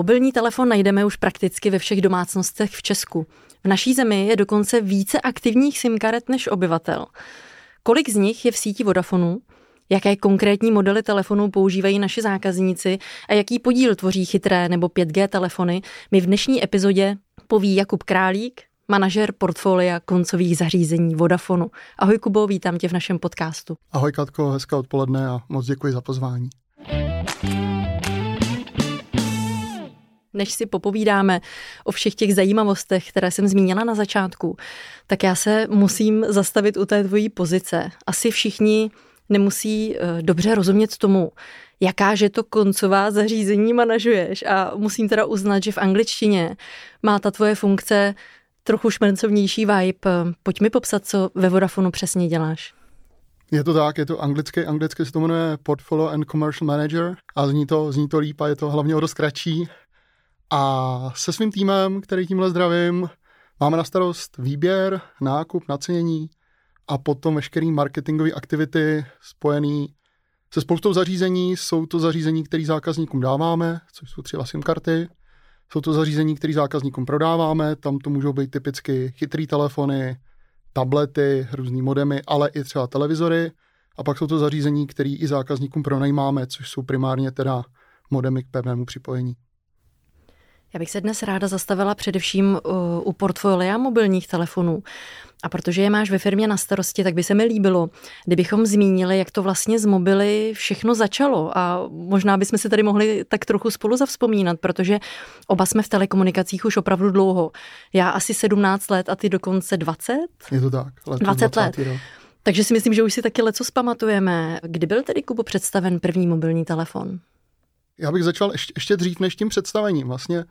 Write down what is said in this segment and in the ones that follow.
Mobilní telefon najdeme už prakticky ve všech domácnostech v Česku. V naší zemi je dokonce více aktivních SIM karet než obyvatel. Kolik z nich je v síti Vodafonu? Jaké konkrétní modely telefonů používají naši zákazníci a jaký podíl tvoří chytré nebo 5G telefony, mi v dnešní epizodě poví Jakub Králík, manažer portfolia koncových zařízení Vodafonu. Ahoj Kubo, vítám tě v našem podcastu. Ahoj Katko, hezké odpoledne a moc děkuji za pozvání. Než si popovídáme o všech těch zajímavostech, které jsem zmínila na začátku, tak já se musím zastavit u té tvojí pozice. Asi všichni nemusí eh, dobře rozumět tomu, jakáže to koncová zařízení manažuješ. A musím teda uznat, že v angličtině má ta tvoje funkce trochu šmencovnější vibe. Pojď mi popsat, co ve Vodafonu přesně děláš. Je to tak, je to anglicky, anglicky se to jmenuje Portfolio and Commercial Manager a zní to, zní to líp a je to hlavně o dost kratší. A se svým týmem, který tímhle zdravím, máme na starost výběr, nákup, nacenění a potom veškerý marketingové aktivity spojený se spoustou zařízení. Jsou to zařízení, které zákazníkům dáváme, což jsou třeba SIM karty. Jsou to zařízení, které zákazníkům prodáváme, tam to můžou být typicky chytrý telefony, tablety, různý modemy, ale i třeba televizory. A pak jsou to zařízení, které i zákazníkům pronajímáme, což jsou primárně teda modemy k pevnému připojení. Já bych se dnes ráda zastavila především uh, u portfolia mobilních telefonů. A protože je máš ve firmě na starosti, tak by se mi líbilo, kdybychom zmínili, jak to vlastně z mobily všechno začalo. A možná bychom si tady mohli tak trochu spolu zavzpomínat, protože oba jsme v telekomunikacích už opravdu dlouho. Já asi 17 let a ty dokonce 20? Je to tak. 20 let. Rok. Takže si myslím, že už si taky leco zpamatujeme. Kdy byl tedy Kubo představen první mobilní telefon? Já bych začal ještě, ještě dřív než tím představením. Vlastně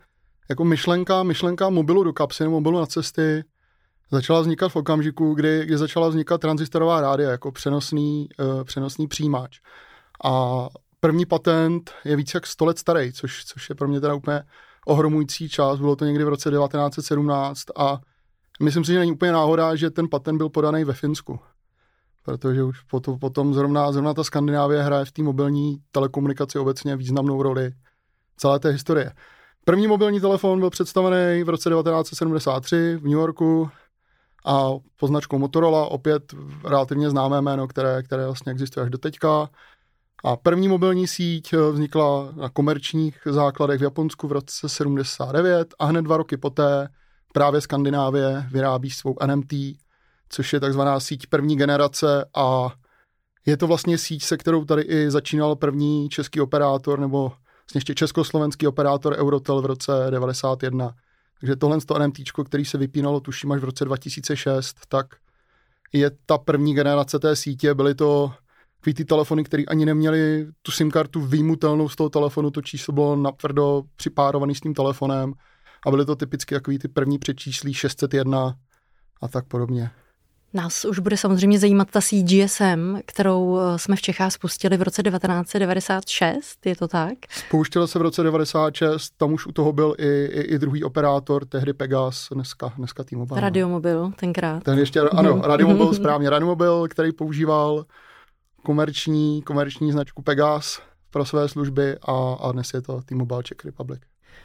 jako myšlenka, myšlenka mobilu do kapsy nebo mobilu na cesty začala vznikat v okamžiku, kdy, kdy začala vznikat transistorová rádia jako přenosný, uh, přenosný přijímač. A první patent je více jak 100 let starý, což, což je pro mě teda úplně ohromující čas. Bylo to někdy v roce 1917 a myslím si, že není úplně náhoda, že ten patent byl podaný ve Finsku. Protože už potom, potom zrovna, zrovna ta Skandinávie hraje v té mobilní telekomunikaci obecně významnou roli celé té historie. První mobilní telefon byl představený v roce 1973 v New Yorku a poznačkou Motorola, opět relativně známé jméno, které, které vlastně existuje až do teďka. A první mobilní síť vznikla na komerčních základech v Japonsku v roce 79 a hned dva roky poté právě Skandinávie vyrábí svou NMT, což je takzvaná síť první generace a je to vlastně síť, se kterou tady i začínal první český operátor nebo vlastně ještě československý operátor Eurotel v roce 91. Takže tohle z to NMT, který se vypínalo tuším až v roce 2006, tak je ta první generace té sítě, byly to ty telefony, které ani neměli tu SIM kartu výjimutelnou z toho telefonu, to číslo bylo natvrdo připárovaný s tím telefonem a byly to typicky takový ty první předčíslí 601 a tak podobně. Nás už bude samozřejmě zajímat ta CGSM, kterou eh, jsme v Čechách spustili v roce 1996, je to tak? Spouštěla se v roce 96, tam už u toho byl i, i, i druhý operátor, tehdy Pegas, dneska, dneska T-Mobile. Radiomobil tenkrát. Ten ještě, ano, mhm. Radiomobil, mhm. správně, Radiomobil, který používal komerční, komerční značku Pegas pro své služby a, a dnes je to T-Mobile Czech Republic.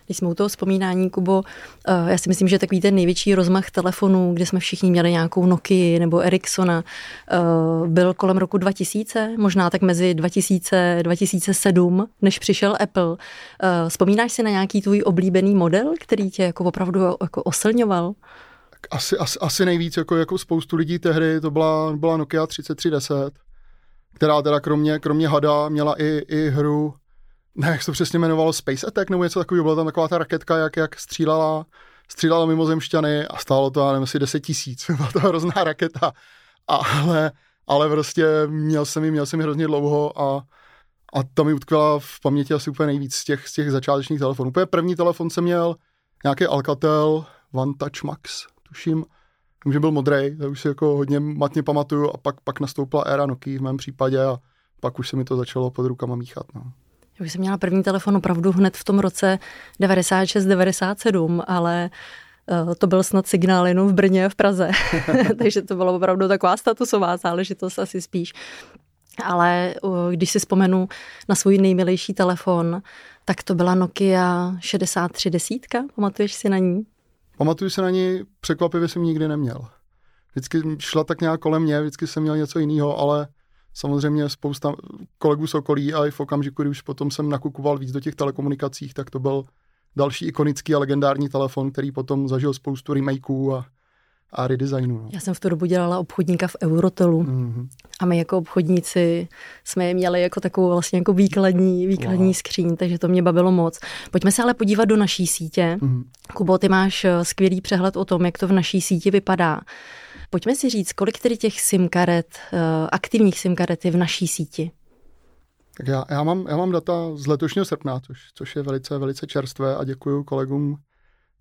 Když jsme u toho vzpomínání, Kubo, eh, já si myslím, že takový ten největší rozmach telefonů, kde jsme všichni měli nějakou Nokia nebo Ericssona, eh, byl kolem roku 2000, možná tak mezi 2000 2007, než přišel Apple. Eh, vzpomínáš si na nějaký tvůj oblíbený model, který tě jako opravdu jako oslňoval? Asi, asi, asi nejvíc, jako, jako spoustu lidí tehdy, to byla, byla Nokia 3310, která teda kromě, kromě hada měla i, i hru ne, jak se to přesně jmenovalo, Space Attack nebo něco takového, byla tam taková ta raketka, jak, jak střílala, střílala mimozemšťany a stálo to, já nevím, asi 10 tisíc, byla to hrozná raketa, ale, ale prostě měl jsem ji, měl jsem ji hrozně dlouho a, a ta mi utkvěla v paměti asi úplně nejvíc z těch, z těch začátečních telefonů. Úplně první telefon jsem měl nějaký Alcatel One Touch Max, tuším, Vím, že byl modrý, to už si jako hodně matně pamatuju a pak, pak nastoupila éra Nokia v mém případě a pak už se mi to začalo pod rukama míchat. No. Já už jsem měla první telefon opravdu hned v tom roce 96-97, ale uh, to byl snad signál jenom v Brně a v Praze, takže to bylo opravdu taková statusová záležitost asi spíš. Ale uh, když si vzpomenu na svůj nejmilejší telefon, tak to byla Nokia 6310, pamatuješ si na ní? Pamatuju se na ní, překvapivě jsem nikdy neměl. Vždycky šla tak nějak kolem mě, vždycky jsem měl něco jiného, ale samozřejmě spousta kolegů z okolí a i v okamžiku, kdy už potom jsem nakukoval víc do těch telekomunikacích, tak to byl další ikonický a legendární telefon, který potom zažil spoustu remakeů a, a redesignu. No. Já jsem v tu dobu dělala obchodníka v Eurotelu mm-hmm. a my jako obchodníci jsme je měli jako takovou vlastně jako výkladní, výkladní wow. skříň, takže to mě bavilo moc. Pojďme se ale podívat do naší sítě. Mm-hmm. Kubo, ty máš eh, skvělý přehled o tom, jak to v naší síti vypadá. Pojďme si říct, kolik tedy těch SIM karet, eh, aktivních SIM karet je v naší síti? Tak já, já, mám, já mám data z letošního srpna, což, což je velice, velice čerstvé a děkuji kolegům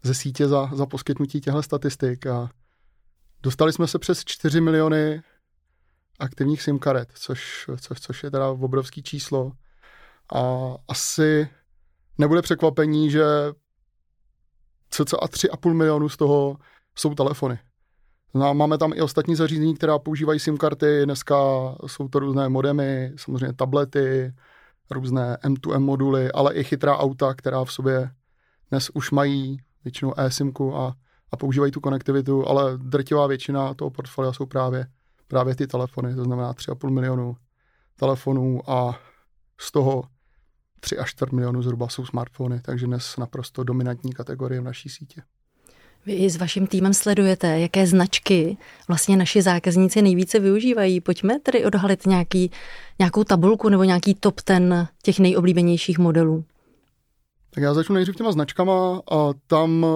ze sítě za, za poskytnutí těchto statistik. A dostali jsme se přes 4 miliony aktivních SIM karet, což, což, což je teda obrovský číslo. A asi nebude překvapení, že cca 3,5 milionu z toho jsou telefony. No, máme tam i ostatní zařízení, která používají SIM karty. Dneska jsou to různé modemy, samozřejmě tablety, různé M2M moduly, ale i chytrá auta, která v sobě dnes už mají většinou eSIMku a, a používají tu konektivitu, ale drtivá většina toho portfolia jsou právě, právě ty telefony, to znamená 3,5 milionu telefonů a z toho 3 až 4 milionů zhruba jsou smartfony, takže dnes naprosto dominantní kategorie v naší sítě. Vy s vaším týmem sledujete, jaké značky vlastně naši zákazníci nejvíce využívají. Pojďme tedy odhalit nějaký, nějakou tabulku nebo nějaký top ten těch nejoblíbenějších modelů. Tak já začnu nejdřív těma značkama a tam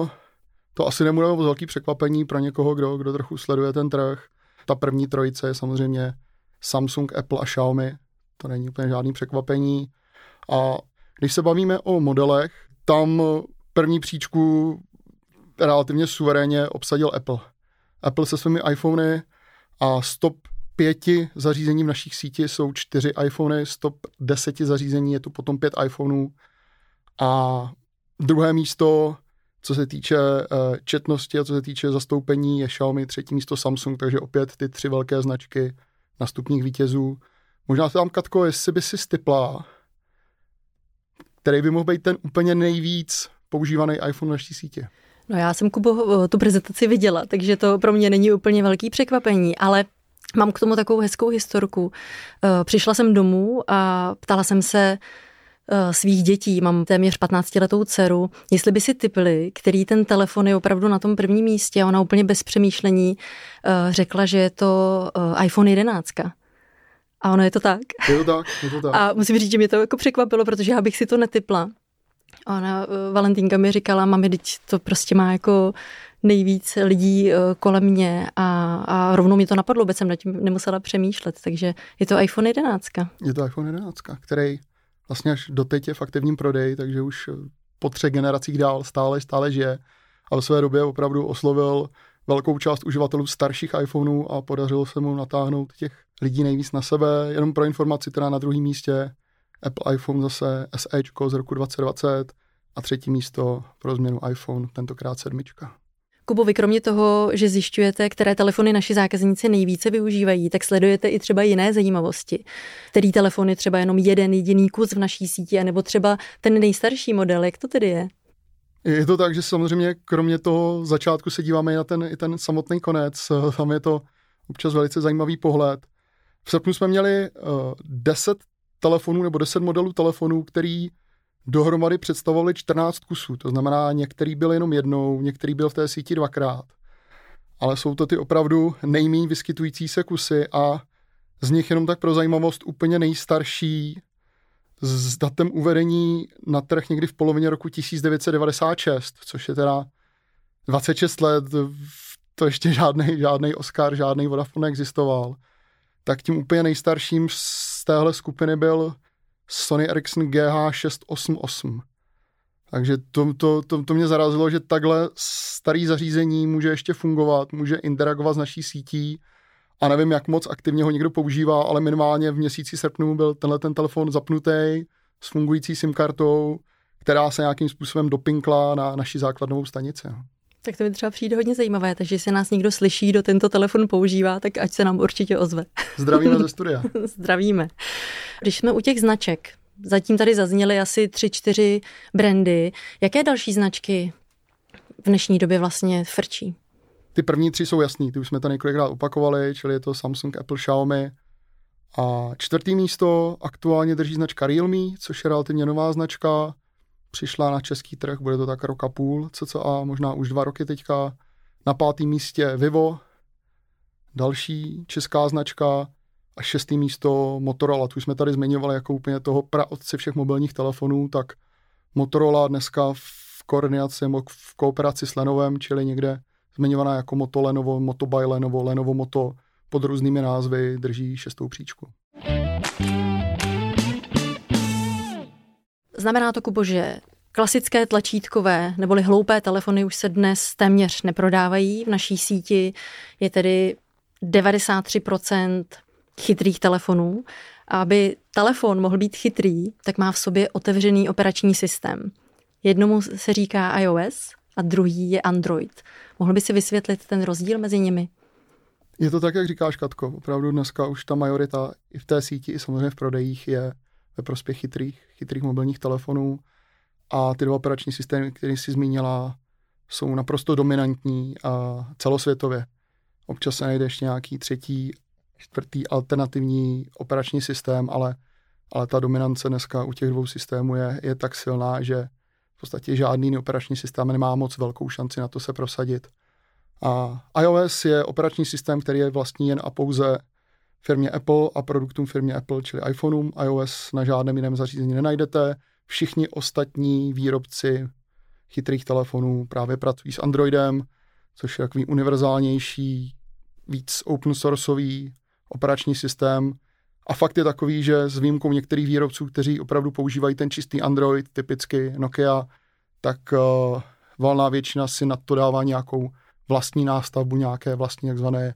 to asi nebude velký překvapení pro někoho, kdo, kdo trochu sleduje ten trh. Ta první trojice je samozřejmě Samsung, Apple a Xiaomi. To není úplně žádný překvapení. A když se bavíme o modelech, tam první příčku relativně suverénně obsadil Apple. Apple se svými iPhony a stop pěti zařízení v našich síti jsou čtyři iPhony, stop deseti zařízení je tu potom pět iPhoneů a druhé místo, co se týče uh, četnosti a co se týče zastoupení, je Xiaomi, třetí místo Samsung, takže opět ty tři velké značky na stupních vítězů. Možná tam, Katko, jestli by si stypla, který by mohl být ten úplně nejvíc používaný iPhone naší sítě. No já jsem, Kubo, tu prezentaci viděla, takže to pro mě není úplně velký překvapení, ale mám k tomu takovou hezkou historku. Eh, přišla jsem domů a ptala jsem se eh, svých dětí, mám téměř 15-letou dceru, jestli by si typili, který ten telefon je opravdu na tom prvním místě a ona úplně bez přemýšlení eh, řekla, že je to iPhone 11. A ono je to tak. Je to tak, je to tak. A musím říct, že mě to jako překvapilo, protože já bych si to netypla. Ona, eh, Valentínka mi říkala, mami, teď to prostě má jako nejvíc lidí eh, kolem mě a, a rovnou mi to napadlo, vůbec jsem nad tím nemusela přemýšlet, takže je to iPhone 11. Je to iPhone 11, který vlastně až doteď je v aktivním prodeji, takže už eh, po třech generacích dál stále, stále žije a v své době opravdu oslovil velkou část uživatelů starších iPhoneů a podařilo se mu natáhnout těch lidí nejvíc na sebe. Jenom pro informaci, teda na druhém místě Apple iPhone zase SE z roku 2020 a třetí místo pro změnu iPhone, tentokrát sedmička. Kubo, vy kromě toho, že zjišťujete, které telefony naši zákazníci nejvíce využívají, tak sledujete i třeba jiné zajímavosti. Který telefon je třeba jenom jeden jediný kus v naší síti, anebo třeba ten nejstarší model, jak to tedy je? Je to tak, že samozřejmě kromě toho začátku se díváme i na ten, i ten samotný konec. Tam je to občas velice zajímavý pohled. V srpnu jsme měli uh, 10 telefonů nebo 10 modelů telefonů, který dohromady představovali 14 kusů. To znamená, některý byl jenom jednou, některý byl v té síti dvakrát. Ale jsou to ty opravdu nejméně vyskytující se kusy a z nich jenom tak pro zajímavost úplně nejstarší s datem uvedení na trh někdy v polovině roku 1996, což je teda 26 let, to ještě žádný, žádný Oscar, žádný Vodafone neexistoval. Tak tím úplně nejstarším téhle skupiny byl Sony Ericsson GH688. Takže to, to, to, to mě zarazilo, že takhle starý zařízení může ještě fungovat, může interagovat s naší sítí a nevím, jak moc aktivně ho někdo používá, ale minimálně v měsíci srpnu byl tenhle ten telefon zapnutý s fungující SIM kartou, která se nějakým způsobem dopinkla na naši základnovou stanici. Tak to mi třeba přijde hodně zajímavé, takže jestli nás někdo slyší, kdo tento telefon používá, tak ať se nám určitě ozve. Zdravíme ze studia. Zdravíme. Když jsme u těch značek, zatím tady zazněly asi tři, čtyři brandy. Jaké další značky v dnešní době vlastně frčí? Ty první tři jsou jasný, ty už jsme to několikrát opakovali, čili je to Samsung, Apple, Xiaomi. A čtvrtý místo aktuálně drží značka Realme, což je relativně nová značka. Přišla na český trh, bude to tak rok a půl, cca, možná už dva roky teďka. Na pátém místě Vivo, další česká značka. A šestý místo Motorola, tu jsme tady zmiňovali jako úplně toho praotce všech mobilních telefonů, tak Motorola dneska v koordinaci, v kooperaci s Lenovem, čili někde zmiňovaná jako Moto Lenovo, Moto by Lenovo, Lenovo Moto, pod různými názvy drží šestou příčku. Znamená to, Kubo, že klasické tlačítkové neboli hloupé telefony už se dnes téměř neprodávají. V naší síti je tedy 93% chytrých telefonů. A aby telefon mohl být chytrý, tak má v sobě otevřený operační systém. Jednomu se říká iOS a druhý je Android. Mohl by si vysvětlit ten rozdíl mezi nimi? Je to tak, jak říkáš, Katko. Opravdu dneska už ta majorita i v té síti, i samozřejmě v prodejích je ve prospěch chytrých, chytrých mobilních telefonů. A ty dva operační systémy, které jsi zmínila, jsou naprosto dominantní a celosvětově. Občas se najde ještě nějaký třetí, čtvrtý alternativní operační systém, ale, ale ta dominance dneska u těch dvou systémů je, je tak silná, že v podstatě žádný jiný operační systém nemá moc velkou šanci na to se prosadit. A iOS je operační systém, který je vlastní jen a pouze firmě Apple a produktům firmě Apple, čili iPhoneům. iOS na žádném jiném zařízení nenajdete. Všichni ostatní výrobci chytrých telefonů právě pracují s Androidem, což je takový univerzálnější, víc open sourceový operační systém. A fakt je takový, že s výjimkou některých výrobců, kteří opravdu používají ten čistý Android, typicky Nokia, tak uh, valná většina si na to dává nějakou vlastní nástavbu, nějaké vlastní takzvané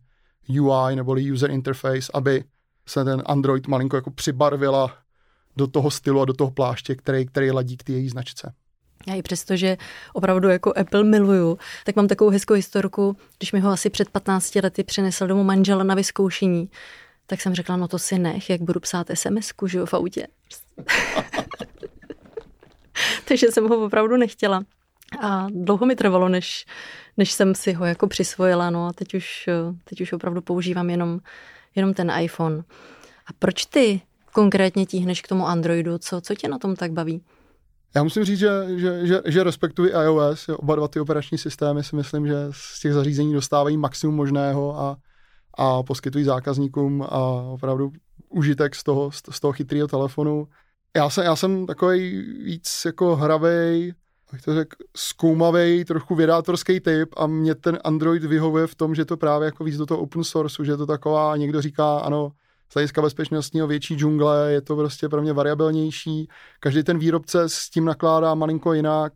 UI neboli user interface, aby se ten Android malinko jako přibarvila do toho stylu a do toho pláště, který, který ladí k té její značce. Já i přesto, že opravdu jako Apple miluju, tak mám takovou hezkou historku, když mi ho asi před 15 lety přinesl domů manžel na vyzkoušení, tak jsem řekla, no to si nech, jak budu psát SMS-ku, že jo, v autě. Takže jsem ho opravdu nechtěla. A dlouho mi trvalo, než, než jsem si ho jako přisvojila, no a teď už, teď už opravdu používám jenom, jenom ten iPhone. A proč ty konkrétně tíhneš k tomu Androidu? Co, co tě na tom tak baví? Já musím říct, že, že, že, že respektuji iOS, oba dva ty operační systémy si myslím, že z těch zařízení dostávají maximum možného a, a poskytují zákazníkům a opravdu užitek z toho, z toho chytrého telefonu. Já jsem, já jsem takový víc jako hravej, jak to řekl, zkoumavý, trochu vědátorský typ a mě ten Android vyhovuje v tom, že to právě jako víc do toho open source, že je to taková, někdo říká, ano, z hlediska bezpečnostního větší džungle, je to prostě pro mě variabilnější. Každý ten výrobce s tím nakládá malinko jinak.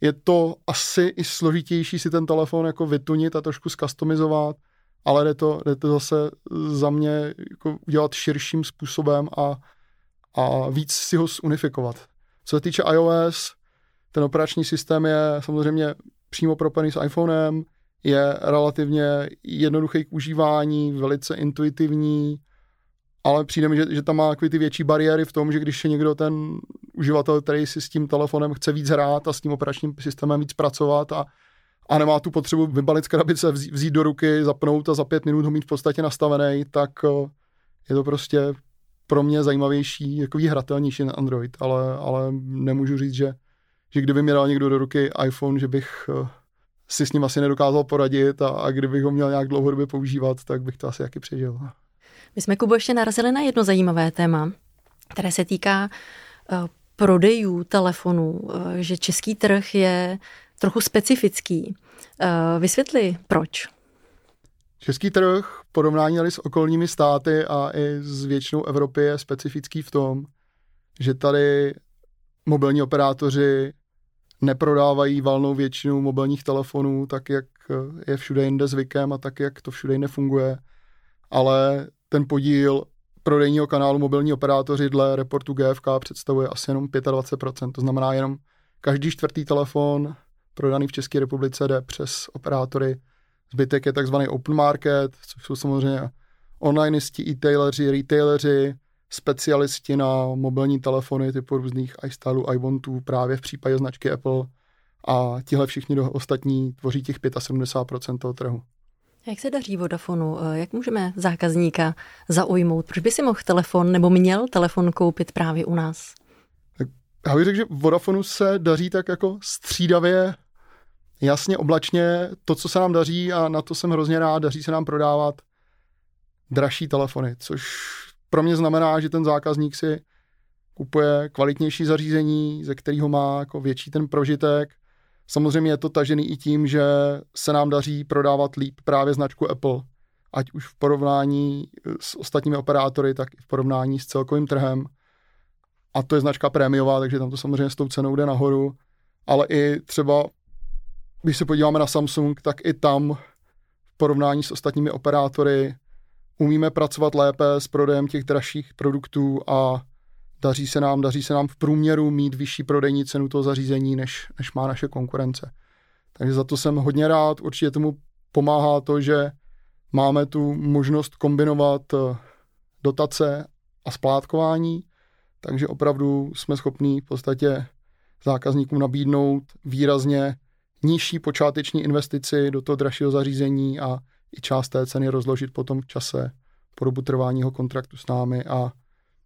Je to asi i složitější si ten telefon jako vytunit a trošku zkastomizovat, ale jde to, jde to zase za mě jako udělat širším způsobem a, a víc si ho zunifikovat. Co se týče iOS, ten operační systém je samozřejmě přímo propojený s iPhonem, je relativně jednoduchý k užívání, velice intuitivní, ale přijde mi, že, že tam má takový ty větší bariéry v tom, že když je někdo ten uživatel, který si s tím telefonem chce víc hrát a s tím operačním systémem víc pracovat a, a nemá tu potřebu vybalit z krabice, vzít, vzít do ruky, zapnout a za pět minut ho mít v podstatě nastavený, tak eh, je to prostě pro mě zajímavější, jako hratelnější na Android, ale, ale nemůžu říct, že, že kdyby mi dal někdo do ruky iPhone, že bych eh, si s ním asi nedokázal poradit a, a kdybych ho měl nějak dlouhodobě používat, tak bych to asi taky přežil. My jsme, Kubo, ještě narazili na jedno zajímavé téma, které se týká uh, prodejů telefonů, uh, že český trh je trochu specifický. Uh, vysvětli, proč? Český trh porovnání s okolními státy a i s většinou Evropy je specifický v tom, že tady mobilní operátoři neprodávají valnou většinu mobilních telefonů tak, jak je všude jinde zvykem a tak, jak to všude jinde funguje. Ale ten podíl prodejního kanálu mobilní operátoři dle reportu GFK představuje asi jenom 25%. To znamená jenom každý čtvrtý telefon prodaný v České republice jde přes operátory. Zbytek je takzvaný open market, což jsou samozřejmě onlineisti, e-taileři, retaileři, specialisti na mobilní telefony typu různých iStylů, iWantů právě v případě značky Apple a tihle všichni do, ostatní tvoří těch 75% toho trhu. Jak se daří Vodafonu? Jak můžeme zákazníka zaujmout? Proč by si mohl telefon nebo měl telefon koupit právě u nás? Tak já bych řekl, že Vodafonu se daří tak jako střídavě, jasně, oblačně, to, co se nám daří a na to jsem hrozně rád, daří se nám prodávat dražší telefony, což pro mě znamená, že ten zákazník si kupuje kvalitnější zařízení, ze kterého má jako větší ten prožitek. Samozřejmě je to tažený i tím, že se nám daří prodávat líp právě značku Apple, ať už v porovnání s ostatními operátory, tak i v porovnání s celkovým trhem. A to je značka prémiová, takže tam to samozřejmě s tou cenou jde nahoru. Ale i třeba, když se podíváme na Samsung, tak i tam v porovnání s ostatními operátory umíme pracovat lépe s prodejem těch dražších produktů a daří se nám, daří se nám v průměru mít vyšší prodejní cenu toho zařízení, než, než má naše konkurence. Takže za to jsem hodně rád. Určitě tomu pomáhá to, že máme tu možnost kombinovat eh, dotace a splátkování, takže opravdu jsme schopní v podstatě zákazníkům nabídnout výrazně nižší počáteční investici do toho dražšího zařízení a i část té ceny rozložit potom v čase po dobu trváního kontraktu s námi a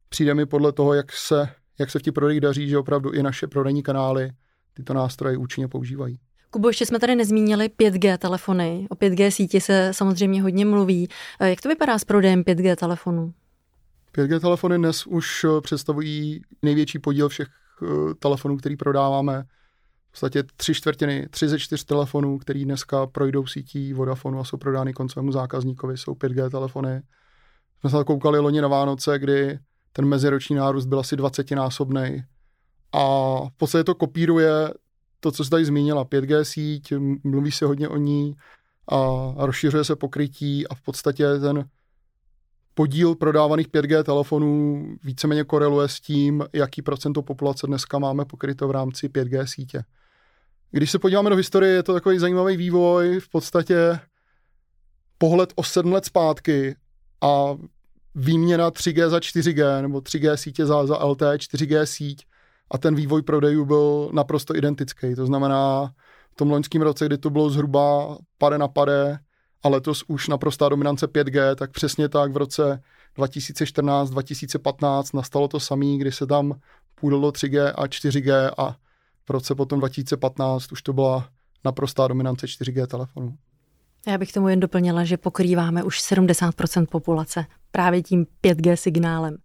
přijde mi podle toho, jak se, jak se v těch prodejích daří, že opravdu i naše prodejní kanály tyto nástroje účinně používají. Kubo, ještě jsme tady nezmínili 5G telefony. O 5G síti se samozřejmě hodně mluví. Eh, jak to vypadá s prodejem 5G telefonů? 5G telefony dnes už eh, představují největší podíl všech eh, telefonů, který prodáváme podstatě tři čtvrtiny, tři ze čtyř telefonů, který dneska projdou sítí Vodafonu a jsou prodány koncovému zákazníkovi, jsou 5G telefony. Jsme se koukali loni na Vánoce, kdy ten meziroční nárůst byl asi 20 násobný. A v podstatě to kopíruje to, co jsi tady zmínila, 5G síť, mluví se hodně o ní a rozšiřuje se pokrytí a v podstatě ten podíl prodávaných 5G telefonů víceméně koreluje s tím, jaký procento populace dneska máme pokryto v rámci 5G sítě. Když se podíváme do historie, je to takový zajímavý vývoj, v podstatě pohled o sedm let zpátky a výměna 3G za 4G nebo 3G sítě za, za LTE 4G síť a ten vývoj prodejů byl naprosto identický. To znamená, v tom loňském roce, kdy to bylo zhruba pade na pade a letos už naprostá dominance 5G, tak přesně tak v roce 2014-2015 nastalo to samé, kdy se tam půjdo 3G a 4G a v roce potom 2015 už to byla naprostá dominance 4G telefonů. Já bych tomu jen doplnila, že pokrýváme už 70% populace právě tím 5G signálem.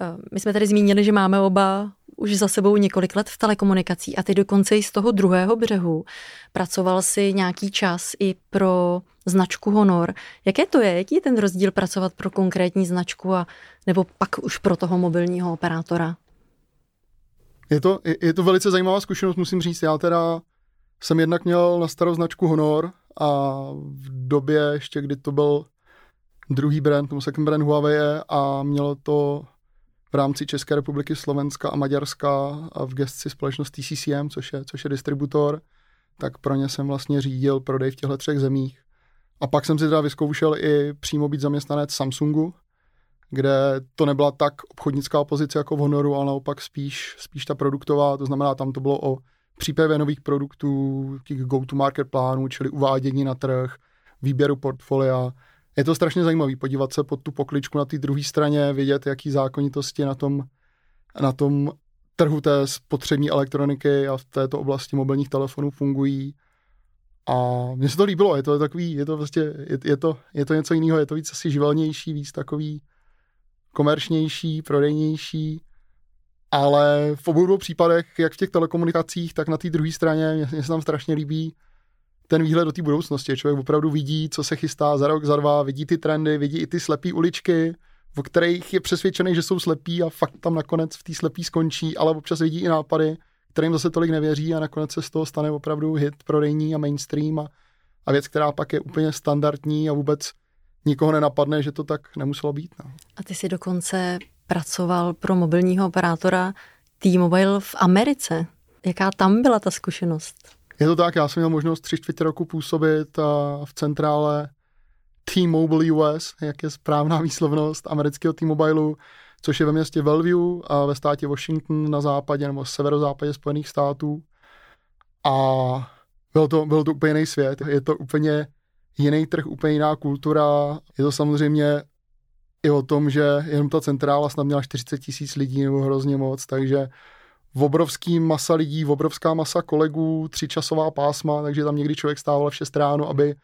Eh, my jsme tady zmínili, že máme oba už za sebou několik let v telekomunikací a ty dokonce i z toho druhého břehu pracoval si nějaký čas i pro značku Honor. Jaké to je? Jaký je ten rozdíl pracovat pro konkrétní značku a nebo pak už pro toho mobilního operátora? Je to, je, je to velice zajímavá zkušenost, musím říct. Já teda jsem jednak měl na starou značku Honor a v době ještě, kdy to byl druhý brand, tomu second brand Huawei a mělo to v rámci České republiky, Slovenska a Maďarska a v gestci společnost TCCM, což je, což je distributor, tak pro ně jsem vlastně řídil prodej v těchto třech zemích. A pak jsem si teda vyzkoušel i přímo být zaměstnanec Samsungu, kde to nebyla tak obchodnická pozice jako v Honoru, ale naopak spíš, spíš ta produktová, to znamená, tam to bylo o přípravě nových produktů, těch go-to-market plánů, čili uvádění na trh, výběru portfolia. Je to strašně zajímavé podívat se pod tu pokličku na té druhé straně, vidět, jaký zákonitosti na tom, na tom trhu té spotřební elektroniky a v této oblasti mobilních telefonů fungují. A mně se to líbilo, je to takový, je to vlastně, je, je, to, je to něco jiného, je to víc asi živelnější, víc takový komerčnější, prodejnější, ale v obou dvou případech, jak v těch telekomunikacích, tak na té druhé straně, mně se tam strašně líbí ten výhled do té budoucnosti. Člověk opravdu vidí, co se chystá za rok, za dva, vidí ty trendy, vidí i ty slepé uličky, o kterých je přesvědčený, že jsou slepí a fakt tam nakonec v té slepí skončí, ale občas vidí i nápady, kterým zase tolik nevěří a nakonec se z toho stane opravdu hit prodejní a mainstream a, a věc, která pak je úplně standardní a vůbec nikoho nenapadne, že to tak nemuselo být. No. A ty jsi dokonce pracoval pro mobilního operátora T-Mobile v Americe. Jaká tam byla ta zkušenost? Je to tak, já jsem měl možnost tři čtvrtě roku působit v centrále T-Mobile US, jak je správná výslovnost amerického T-Mobileu, což je ve městě Bellevue a ve státě Washington na západě nebo severozápadě Spojených států. A byl to, byl to úplně jiný svět. Je to úplně jiný trh, úplně jiná kultura. Je to samozřejmě i o tom, že jenom ta centrála snad měla 40 tisíc lidí nebo hrozně moc, takže obrovský masa lidí, obrovská masa kolegů, třičasová pásma, takže tam někdy člověk stával v 6 ráno, aby,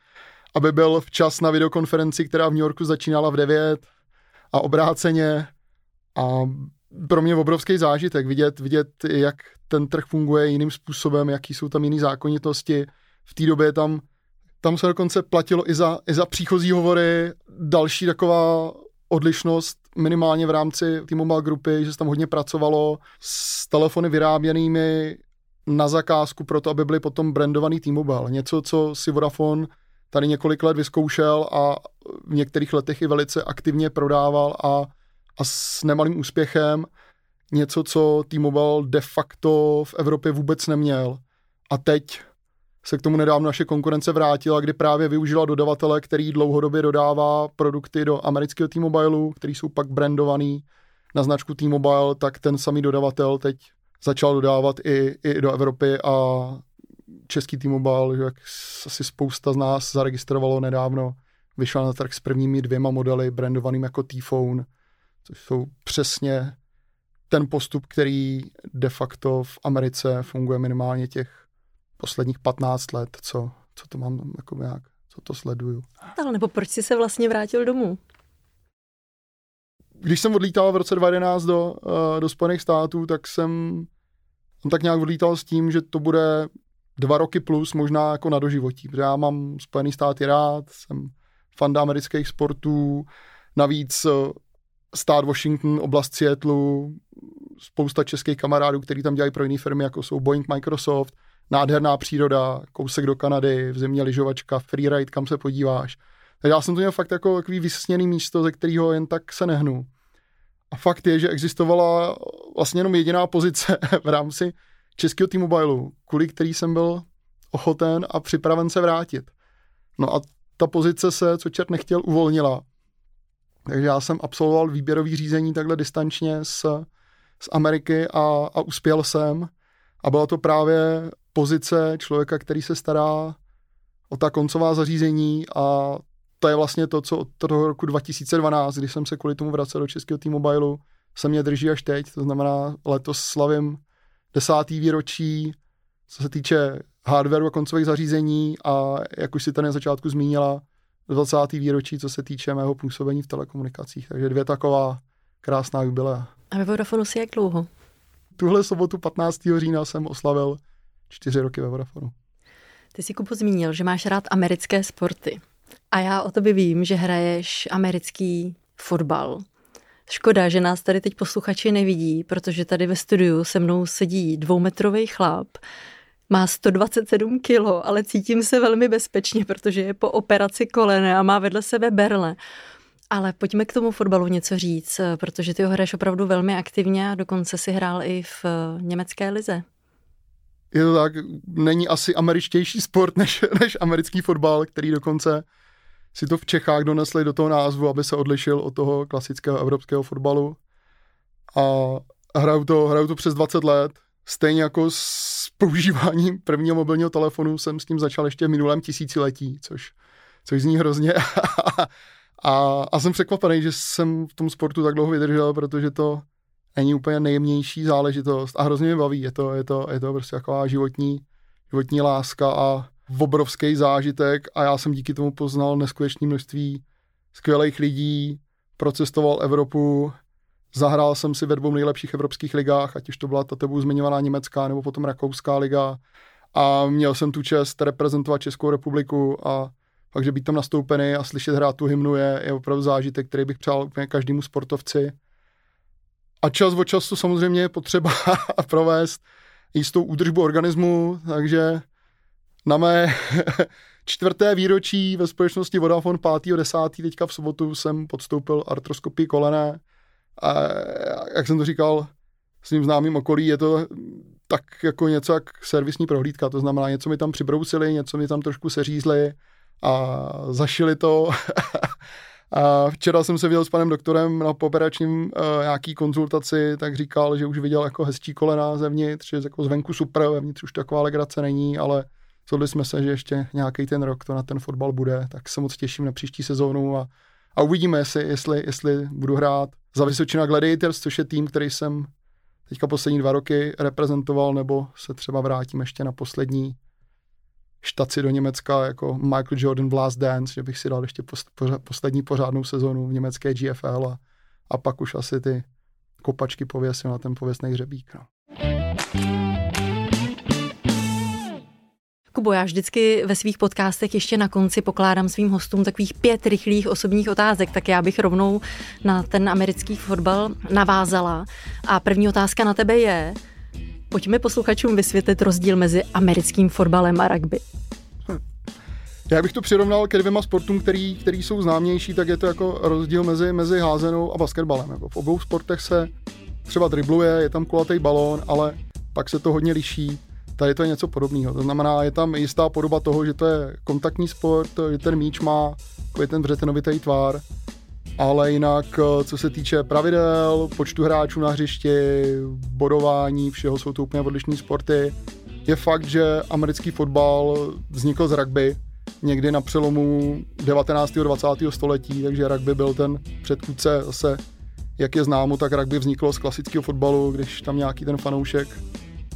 aby byl včas na videokonferenci, která v New Yorku začínala v 9 a obráceně. A pro mě obrovský zážitek vidět, vidět, jak ten trh funguje jiným způsobem, jaký jsou tam jiné zákonitosti. V té době tam, tam se dokonce platilo i za, i za příchozí hovory. Další taková odlišnost minimálně v rámci T-Mobile grupy, že se tam hodně pracovalo s telefony vyráběnými na zakázku pro to, aby byly potom brandovaný T-Mobile. Něco, co si Vodafone tady několik let vyzkoušel a v některých letech i velice aktivně prodával a, a s nemalým úspěchem. Něco, co T-Mobile de facto v Evropě vůbec neměl. A teď se k tomu nedávno naše konkurence vrátila, kdy právě využila dodavatele, který dlouhodobě dodává produkty do amerického T-Mobileu, který jsou pak brandovaný na značku T-Mobile, tak ten samý dodavatel teď začal dodávat i, i do Evropy a český T-Mobile, jak asi spousta z nás zaregistrovalo nedávno, vyšel na trh s prvními dvěma modely brandovaným jako T-Phone, což jsou přesně ten postup, který de facto v Americe funguje minimálně těch posledních 15 let, co, co to mám jako nějak, co to sleduju. Ale nebo proč jsi se vlastně vrátil domů? Když jsem odlítal v roce 2011 do, uh, do Spojených států, tak jsem tak nějak odlítal s tím, že to bude dva roky plus možná jako na doživotí, protože já mám Spojený státy rád, jsem fanda amerických sportů, navíc uh, stát Washington, oblast Seattle, spousta českých kamarádů, kteří tam dělají pro jiné firmy, jako jsou Boeing, Microsoft, nádherná příroda, kousek do Kanady, v zimě lyžovačka, freeride, kam se podíváš. Takže já jsem to měl fakt jako takový vysněný místo, ze kterého jen tak se nehnu. A fakt je, že existovala vlastně jenom jediná pozice v rámci českého týmu mobilu, kvůli který jsem byl ochoten a připraven se vrátit. No a ta pozice se, co čert nechtěl, uvolnila. Takže já jsem absolvoval výběrový řízení takhle distančně z, z Ameriky a, a uspěl jsem. A byla to právě pozice člověka, který se stará o ta koncová zařízení a to je vlastně to, co od toho roku 2012, když jsem se kvůli tomu vracel do českého T-Mobileu, se mě drží až teď, to znamená letos slavím desátý výročí, co se týče hardwareu a koncových zařízení a jak už si tady na začátku zmínila, 20. výročí, co se týče mého působení v telekomunikacích. Takže dvě taková krásná jubilea. A ve Vodafonu si jak dlouho? Tuhle sobotu 15. října jsem oslavil čtyři roky ve Vodafonu. Ty jsi Kubo zmínil, že máš rád americké sporty. A já o tobě vím, že hraješ americký fotbal. Škoda, že nás tady teď posluchači nevidí, protože tady ve studiu se mnou sedí dvoumetrový chlap, má 127 kilo, ale cítím se velmi bezpečně, protože je po operaci kolene a má vedle sebe berle. Ale pojďme k tomu fotbalu něco říct, protože ty ho hraješ opravdu velmi aktivně a dokonce si hrál i v německé lize je to tak, není asi američtější sport než, než americký fotbal, který dokonce si to v Čechách donesli do toho názvu, aby se odlišil od toho klasického evropského fotbalu. A hraju to, hraju to přes 20 let. Stejně jako s používáním prvního mobilního telefonu jsem s tím začal ještě v minulém tisíciletí, což, což zní hrozně. a, a jsem překvapený, že jsem v tom sportu tak dlouho vydržel, protože to není úplně nejjemnější záležitost a hrozně mě baví. Je to, je to, je to prostě taková životní, životní láska a obrovský zážitek a já jsem díky tomu poznal neskutečné množství skvělých lidí, procestoval Evropu, zahrál jsem si ve dvou nejlepších evropských ligách, ať už to byla ta tebou zmiňovaná německá nebo potom rakouská liga a měl jsem tu čest reprezentovat Českou republiku a takže být tam nastoupený a slyšet hrát tu hymnu je, je opravdu zážitek, který bych přál úplně každému sportovci. A čas od času samozřejmě je potřeba provést jistou údržbu organismu, takže na mé čtvrté výročí ve společnosti Vodafone 5.10. teďka v sobotu jsem podstoupil artroskopii kolena a jak jsem to říkal svým známým okolí, je to tak jako něco jak servisní prohlídka, to znamená něco mi tam přibrousili, něco mi tam trošku seřízli a zašili to. a včera jsem se viděl s panem doktorem na poperačním uh, nějaký konzultaci, tak říkal, že už viděl jako hezčí kolena zevnitř, že jako zvenku super, vevnitř už taková legrace není, ale Shodli jsme se, že ještě nějaký ten rok to na ten fotbal bude, tak se moc těším na příští sezónu a, a uvidíme, jestli, jestli, jestli budu hrát za Vysočina Gladiators, což je tým, který jsem teďka poslední dva roky reprezentoval, nebo se třeba vrátím ještě na poslední štaci do Německa, jako Michael Jordan v Last Dance, že bych si dal ještě post, pořa, poslední pořádnou sezonu v německé GFL a, a pak už asi ty kopačky pověsil na ten pověstný hřebík. No. Kubo, já vždycky ve svých podcastech ještě na konci pokládám svým hostům takových pět rychlých osobních otázek, tak já bych rovnou na ten americký fotbal navázala. A první otázka na tebe je, pojďme posluchačům vysvětlit rozdíl mezi americkým fotbalem a rugby. Já bych to přirovnal ke dvěma sportům, který, který jsou známější, tak je to jako rozdíl mezi, mezi házenou a basketbalem. Jako v obou sportech se třeba dribluje, je tam kulatý balón, ale pak se to hodně liší. Tady to je něco podobného. To znamená, je tam jistá podoba toho, že to je kontaktní sport, že ten míč má ten břetenovitý tvar, ale jinak, eh, co se týče pravidel, počtu hráčů na hřišti, bodování, všeho jsou to úplně odlišné sporty. Je fakt, že americký fotbal vznikl z rugby někdy na přelomu 19. a 20. století, takže rugby byl ten předchůdce zase, jak je známo, tak rugby vzniklo z klasického fotbalu, když tam nějaký ten fanoušek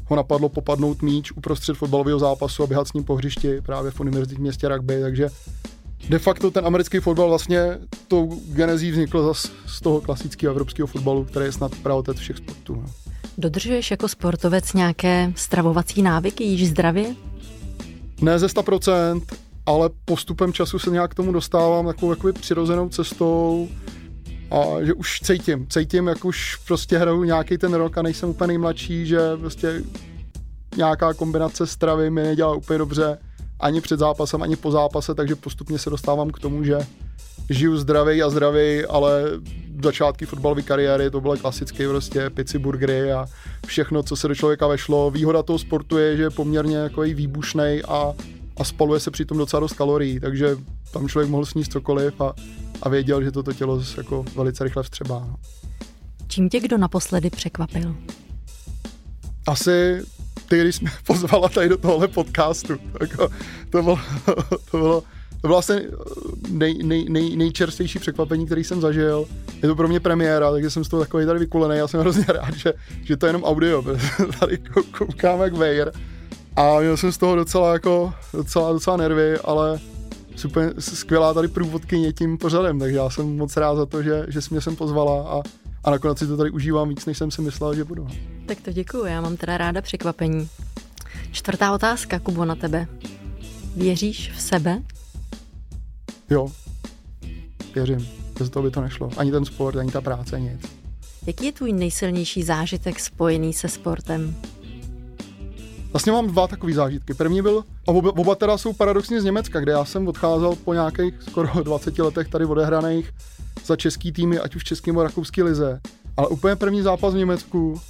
ho napadlo popadnout míč uprostřed fotbalového zápasu a běhat s ním po hřišti právě v univerzitním městě rugby, takže de facto ten americký fotbal vlastně tou genezí vznikl zase z toho klasického evropského fotbalu, který je snad praotec všech sportů. No. Dodržuješ jako sportovec nějaké stravovací návyky, jíš zdravě? Ne ze 100%, ale postupem času se nějak k tomu dostávám takovou jakoby přirozenou cestou a že už cítím, cítím, jak už prostě hraju nějaký ten rok a nejsem úplně nejmladší, že prostě nějaká kombinace stravy mi nedělá úplně dobře ani před zápasem, ani po zápase, takže postupně se dostávám k tomu, že žiju zdravý a zdravý, ale začátky fotbalové kariéry to bylo klasické prostě pici, burgery a všechno, co se do člověka vešlo. Výhoda toho sportu je, že je poměrně jako výbušný a, a spaluje se přitom docela dost kalorií, takže tam člověk mohl sníst cokoliv a a věděl, že toto tělo jako velice rychle vstřebá. No. Čím tě kdo naposledy překvapil? Asi ty, když jsme pozvala tady do tohohle podcastu. Jako, to, bylo, to bylo to bylo vlastně nej, nej, nej, nejčerstvější překvapení, který jsem zažil. Je to pro mě premiéra, takže jsem z toho takový tady vykulený. Já jsem hrozně rád, že, že to je jenom audio, tady koukám jak vejr. A měl jsem z toho docela, jako, docela, docela nervy, ale super skvělá tady průvodkyně tím pořadem, takže já jsem moc rád za to, že, že jsi mě sem pozvala a, a nakonec si to tady užívám víc, než jsem si myslel, že budu. Tak to děkuji, já mám teda ráda překvapení. Čtvrtá otázka, Kubo, na tebe. Věříš v sebe? Jo, věřím. Bez toho by to nešlo. Ani ten sport, ani ta práce, nic. Jaký je tvůj nejsilnější zážitek spojený se sportem? Vlastně mám dva takové zážitky. První byl, a oba, oba teda jsou paradoxně z Německa, kde já jsem odcházel po nějakých skoro 20 letech tady odehraných za český týmy, ať už český nebo rakouský lize. Ale úplně první zápas v Německu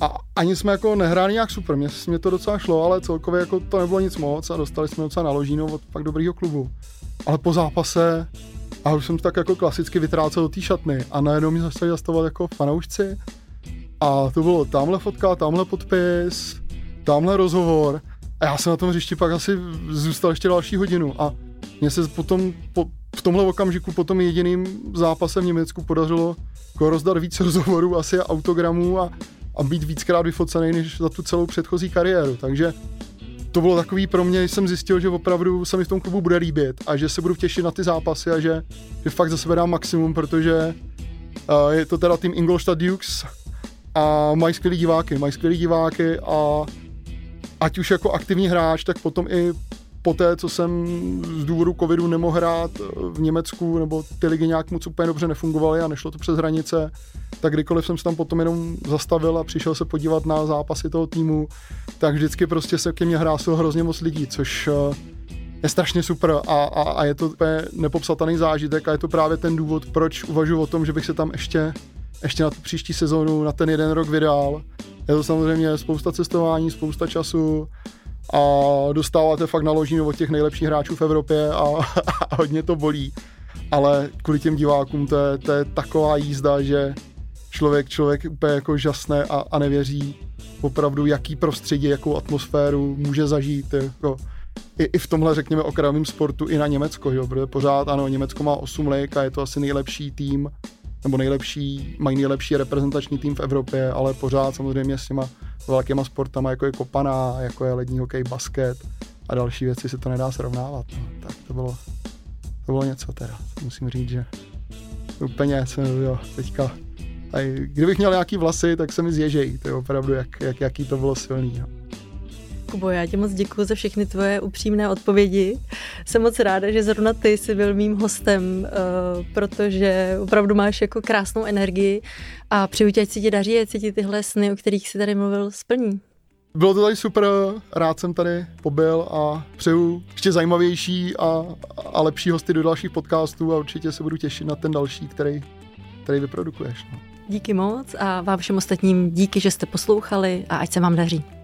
a ani jsme jako nehráli nějak super, mě, mě to docela šlo, ale celkově jako to nebylo nic moc a dostali jsme docela naložíno od pak dobrýho klubu. Ale po zápase a už jsem tak jako klasicky vytrácel do té šatny a najednou mi začali zastavovat jako fanoušci a to bylo tamhle fotka, tamhle podpis, tamhle rozhovor a já jsem na tom hřišti pak asi zůstal ještě další hodinu a mně se potom po, v tomhle okamžiku potom jediným zápasem v Německu podařilo jako rozdat víc rozhovorů, asi autogramů a, a být víckrát vyfocený než za tu celou předchozí kariéru. Takže to bylo takový pro mě, jsem zjistil, že opravdu se mi v tom klubu bude líbit a že se budu těšit na ty zápasy a že, že fakt za sebe dám maximum, protože uh, je to teda tým Ingolstadt Dukes a mají skvělý diváky, mají skvělý diváky a ať už jako aktivní hráč, tak potom i poté, co jsem z důvodu covidu nemohl hrát v Německu, nebo ty ligy nějak moc úplně dobře nefungovaly a nešlo to přes hranice, tak kdykoliv jsem se tam potom jenom zastavil a přišel se podívat na zápasy toho týmu, tak vždycky prostě se ke mně hrásilo hrozně moc lidí, což eh, je strašně super a, a, a je to úplně nepopsatelný zážitek a je to právě ten důvod, proč uvažuji o tom, že bych se tam ještě, ještě na tu příští sezónu, na ten jeden rok vydal. Je to samozřejmě spousta cestování, spousta času a dostáváte fakt naložení od těch nejlepších hráčů v Evropě a, a hodně to bolí. Ale kvůli těm divákům to je, to je taková jízda, že člověk, člověk úplně jako žasne a, a nevěří opravdu, jaký prostředí, jakou atmosféru může zažít. Jako, i, i v tomhle, řekněme, okrajovém sportu i na Německo, jo, protože pořád, ano, Německo má 8 lig a je to asi nejlepší tým, nebo nejlepší, mají nejlepší reprezentační tým v Evropě, ale pořád samozřejmě s těma velkýma sportama, jako je kopaná, jako je lední hokej, basket a další věci se to nedá srovnávat. No. Tak to bylo, to bylo něco teda, musím říct, že úplně jsem, jo, teďka a kdybych měl nějaký vlasy, tak se mi zježejí. To je opravdu, jak, jak, jaký to bylo silný. No. Kubo, já ti moc děkuji za všechny tvoje upřímné odpovědi. Jsem moc ráda, že zrovna ty jsi byl mým hostem, uh, protože opravdu máš jako krásnou energii a přeju tě, ať si ti daří, ať si ti tyhle sny, o kterých jsi tady mluvil, splní. Bylo to tady super, rád jsem tady pobyl a přeju ještě zajímavější a, a lepší hosty do dalších podcastů a určitě se budu těšit na ten další, který, který vyprodukuješ. No. Díky moc a vám všem ostatním díky, že jste poslouchali a ať se vám daří.